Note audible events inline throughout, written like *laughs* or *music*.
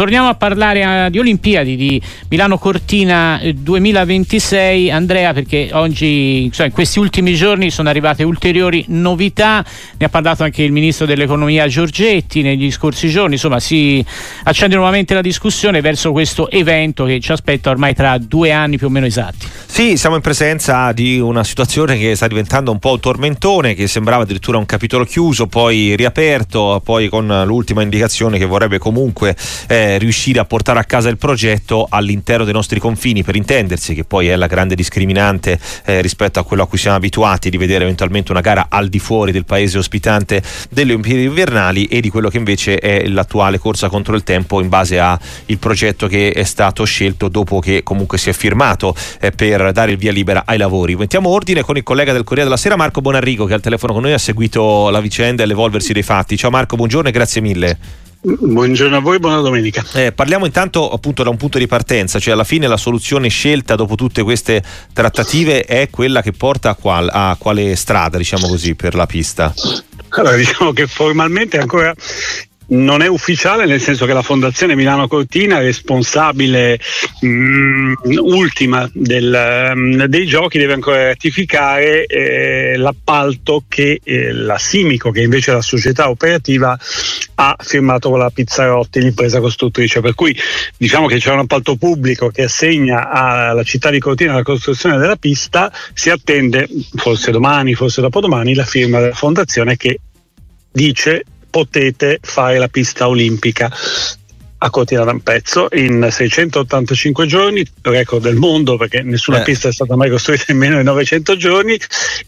torniamo a parlare eh, di Olimpiadi di Milano Cortina 2026. Eh, Andrea, perché oggi, insomma, in questi ultimi giorni sono arrivate ulteriori novità, ne ha parlato anche il ministro dell'economia Giorgetti negli scorsi giorni, insomma si accende nuovamente la discussione verso questo evento che ci aspetta ormai tra due anni più o meno esatti. Sì, siamo in presenza di una situazione che sta diventando un po' un tormentone, che sembrava addirittura un capitolo chiuso, poi riaperto, poi con l'ultima indicazione che vorrebbe comunque eh, riuscire a portare a casa il progetto all'interno dei nostri confini, per intendersi, che poi è la grande discriminante eh, rispetto a quello a cui siamo abituati di vedere eventualmente una gara al di fuori del paese ospitante delle Olimpiadi invernali e di quello che invece è l'attuale corsa contro il tempo in base al progetto che è stato scelto dopo che comunque si è firmato eh, per dare il via libera ai lavori. Mettiamo ordine con il collega del Corriere della Sera Marco Bonarrigo che al telefono con noi ha seguito la vicenda e l'evolversi dei fatti. Ciao Marco, buongiorno e grazie mille. Buongiorno a voi, buona domenica. Eh, parliamo intanto appunto da un punto di partenza, cioè alla fine la soluzione scelta dopo tutte queste trattative è quella che porta a, qual, a quale strada, diciamo così, per la pista? Allora, diciamo che formalmente ancora non è ufficiale nel senso che la Fondazione Milano Cortina responsabile mh, mm, ultima del, mh, mm, dei giochi, deve ancora ratificare eh, l'appalto che eh, la Simico, che invece è la società operativa, ha firmato con la Pizzarotti, l'impresa costruttrice. Per cui diciamo che c'è un appalto pubblico che assegna alla città di Cortina la costruzione della pista, si attende forse domani, forse dopodomani, la firma della Fondazione che dice potete fare la pista olimpica a Cortina d'Ampezzo in 685 giorni, record del mondo perché nessuna eh. pista è stata mai costruita in meno di 900 giorni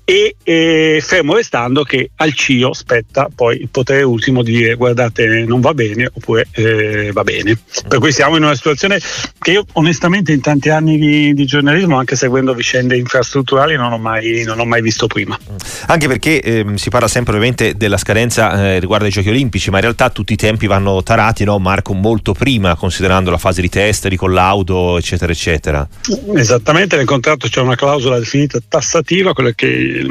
e, e, fermo restando che al CIO spetta poi il potere ultimo di dire guardate non va bene oppure eh, va bene. Per cui siamo in una situazione che io onestamente in tanti anni di, di giornalismo anche seguendo vicende infrastrutturali non ho mai, non ho mai visto prima. Anche perché eh, si parla sempre ovviamente della scadenza eh, riguardo ai giochi olimpici ma in realtà tutti i tempi vanno tarati, no Marco? Molto molto prima, considerando la fase di test, di collaudo, eccetera, eccetera. Esattamente, nel contratto c'è una clausola definita tassativa, quella che,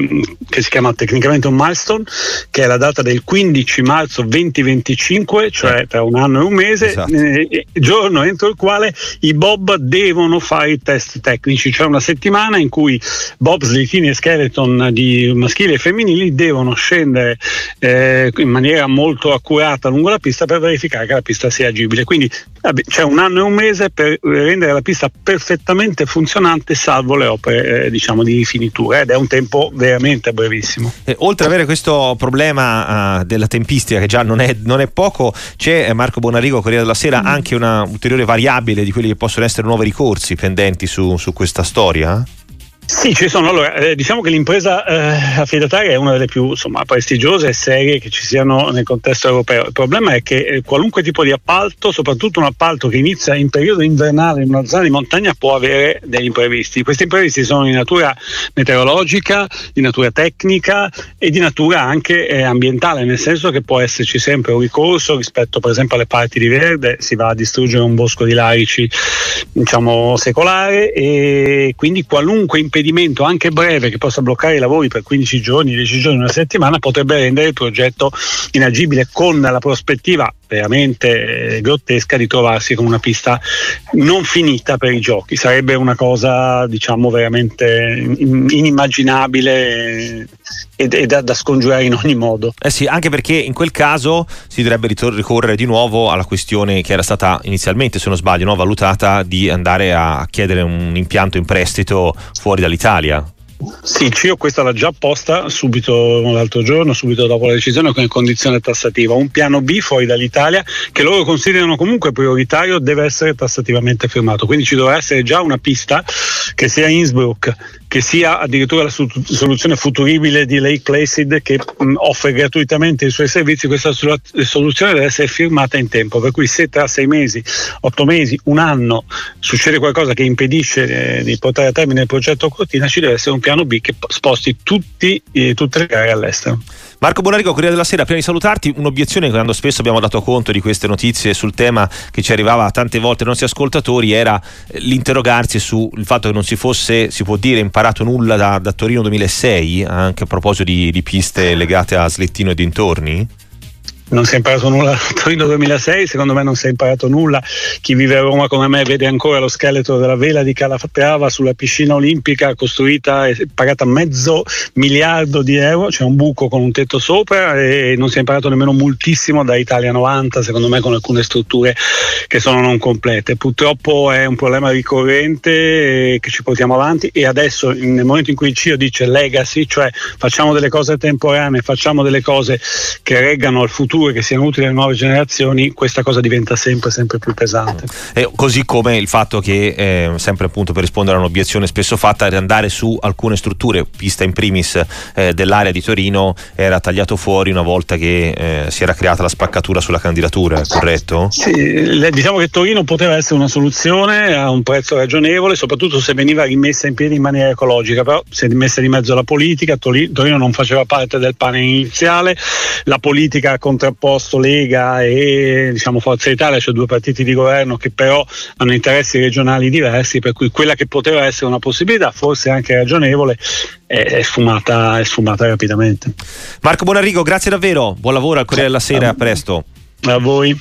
che si chiama tecnicamente un milestone, che è la data del 15 marzo 2025, cioè tra un anno e un mese, esatto. eh, giorno entro il quale i Bob devono fare i test tecnici, cioè una settimana in cui Bob, slittini e skeleton di maschili e femminili devono scendere eh, in maniera molto accurata lungo la pista per verificare che la pista sia agibile possibile. Quindi vabbè, c'è un anno e un mese per rendere la pista perfettamente funzionante, salvo le opere eh, diciamo, di rifinitura, ed è un tempo veramente brevissimo. Eh, oltre ad avere questo problema uh, della tempistica, che già non è, non è poco, c'è eh, Marco Bonarigo, Corriere della Sera, mm. anche una ulteriore variabile di quelli che possono essere nuovi ricorsi pendenti su, su questa storia? Sì, ci sono. Allora, eh, diciamo che l'impresa eh, affidataria è una delle più insomma, prestigiose e serie che ci siano nel contesto europeo. Il problema è che eh, qualunque tipo di appalto, soprattutto un appalto che inizia in periodo invernale in una zona di montagna, può avere degli imprevisti. Questi imprevisti sono di natura meteorologica, di natura tecnica e di natura anche eh, ambientale, nel senso che può esserci sempre un ricorso rispetto per esempio alle parti di verde, si va a distruggere un bosco di larici diciamo secolare e quindi qualunque impedimento impedimento anche breve che possa bloccare i lavori per 15 giorni, 10 giorni, una settimana potrebbe rendere il progetto inagibile con la prospettiva veramente eh, grottesca di trovarsi con una pista non finita per i giochi. Sarebbe una cosa diciamo veramente inimmaginabile e, e da, da, scongiurare in ogni modo. Eh sì, anche perché in quel caso si dovrebbe ricorrere di nuovo alla questione che era stata inizialmente, se non sbaglio, no, valutata di andare a chiedere un impianto in prestito fuori dall'Italia. Sì, CIO questa l'ha già posta subito l'altro giorno, subito dopo la decisione con condizione tassativa. Un piano B fuori dall'Italia che loro considerano comunque prioritario deve essere tassativamente firmato. Quindi ci dovrà essere già una pista che sia Innsbruck, che sia addirittura la soluzione futuribile di Lake Placid che offre gratuitamente i suoi servizi, questa soluzione deve essere firmata in tempo, per cui se tra sei mesi, otto mesi, un anno succede qualcosa che impedisce eh, di portare a termine il progetto Cortina, ci deve essere un piano B che sposti tutti, eh, tutte le gare all'estero. Marco Bonarico, Corriere della Sera, prima di salutarti, un'obiezione che quando spesso abbiamo dato conto di queste notizie sul tema che ci arrivava tante volte ai nostri ascoltatori era eh, l'interrogarsi sul fatto che non si fosse, si può dire, imparato nulla da, da Torino 2006, anche a proposito di, di piste legate a Slettino e dintorni? Non si è imparato nulla a *laughs* Torino 2006, secondo me non si è imparato nulla. Chi vive a Roma come me vede ancora lo scheletro della vela di Calatrava sulla piscina olimpica costruita e pagata mezzo miliardo di euro, c'è un buco con un tetto sopra e non si è imparato nemmeno moltissimo da Italia 90, secondo me con alcune strutture che sono non complete. Purtroppo è un problema ricorrente che ci portiamo avanti e adesso nel momento in cui il CIO dice legacy, cioè facciamo delle cose temporanee, facciamo delle cose che reggano al futuro e che siano utili alle nuove generazioni, questa cosa diventa sempre, sempre più pesante. E così come il fatto che, eh, sempre appunto per rispondere a un'obiezione spesso fatta, di andare su alcune strutture, vista in primis eh, dell'area di Torino, era tagliato fuori una volta che eh, si era creata la spaccatura sulla candidatura, corretto? Sì, diciamo che Torino poteva essere una soluzione a un prezzo ragionevole, soprattutto se veniva rimessa in piedi in maniera ecologica, però si è messa di mezzo la politica, Torino non faceva parte del pane iniziale, la politica ha contrapposto Lega e diciamo, Forza Italia, cioè due partiti di governo che però hanno interessi regionali diversi, per cui quella che poteva essere una possibilità, forse anche ragionevole, è sfumata, è sfumata rapidamente. Marco Bonarrigo, grazie davvero, buon lavoro al Corriere della Sera, a presto. A voi.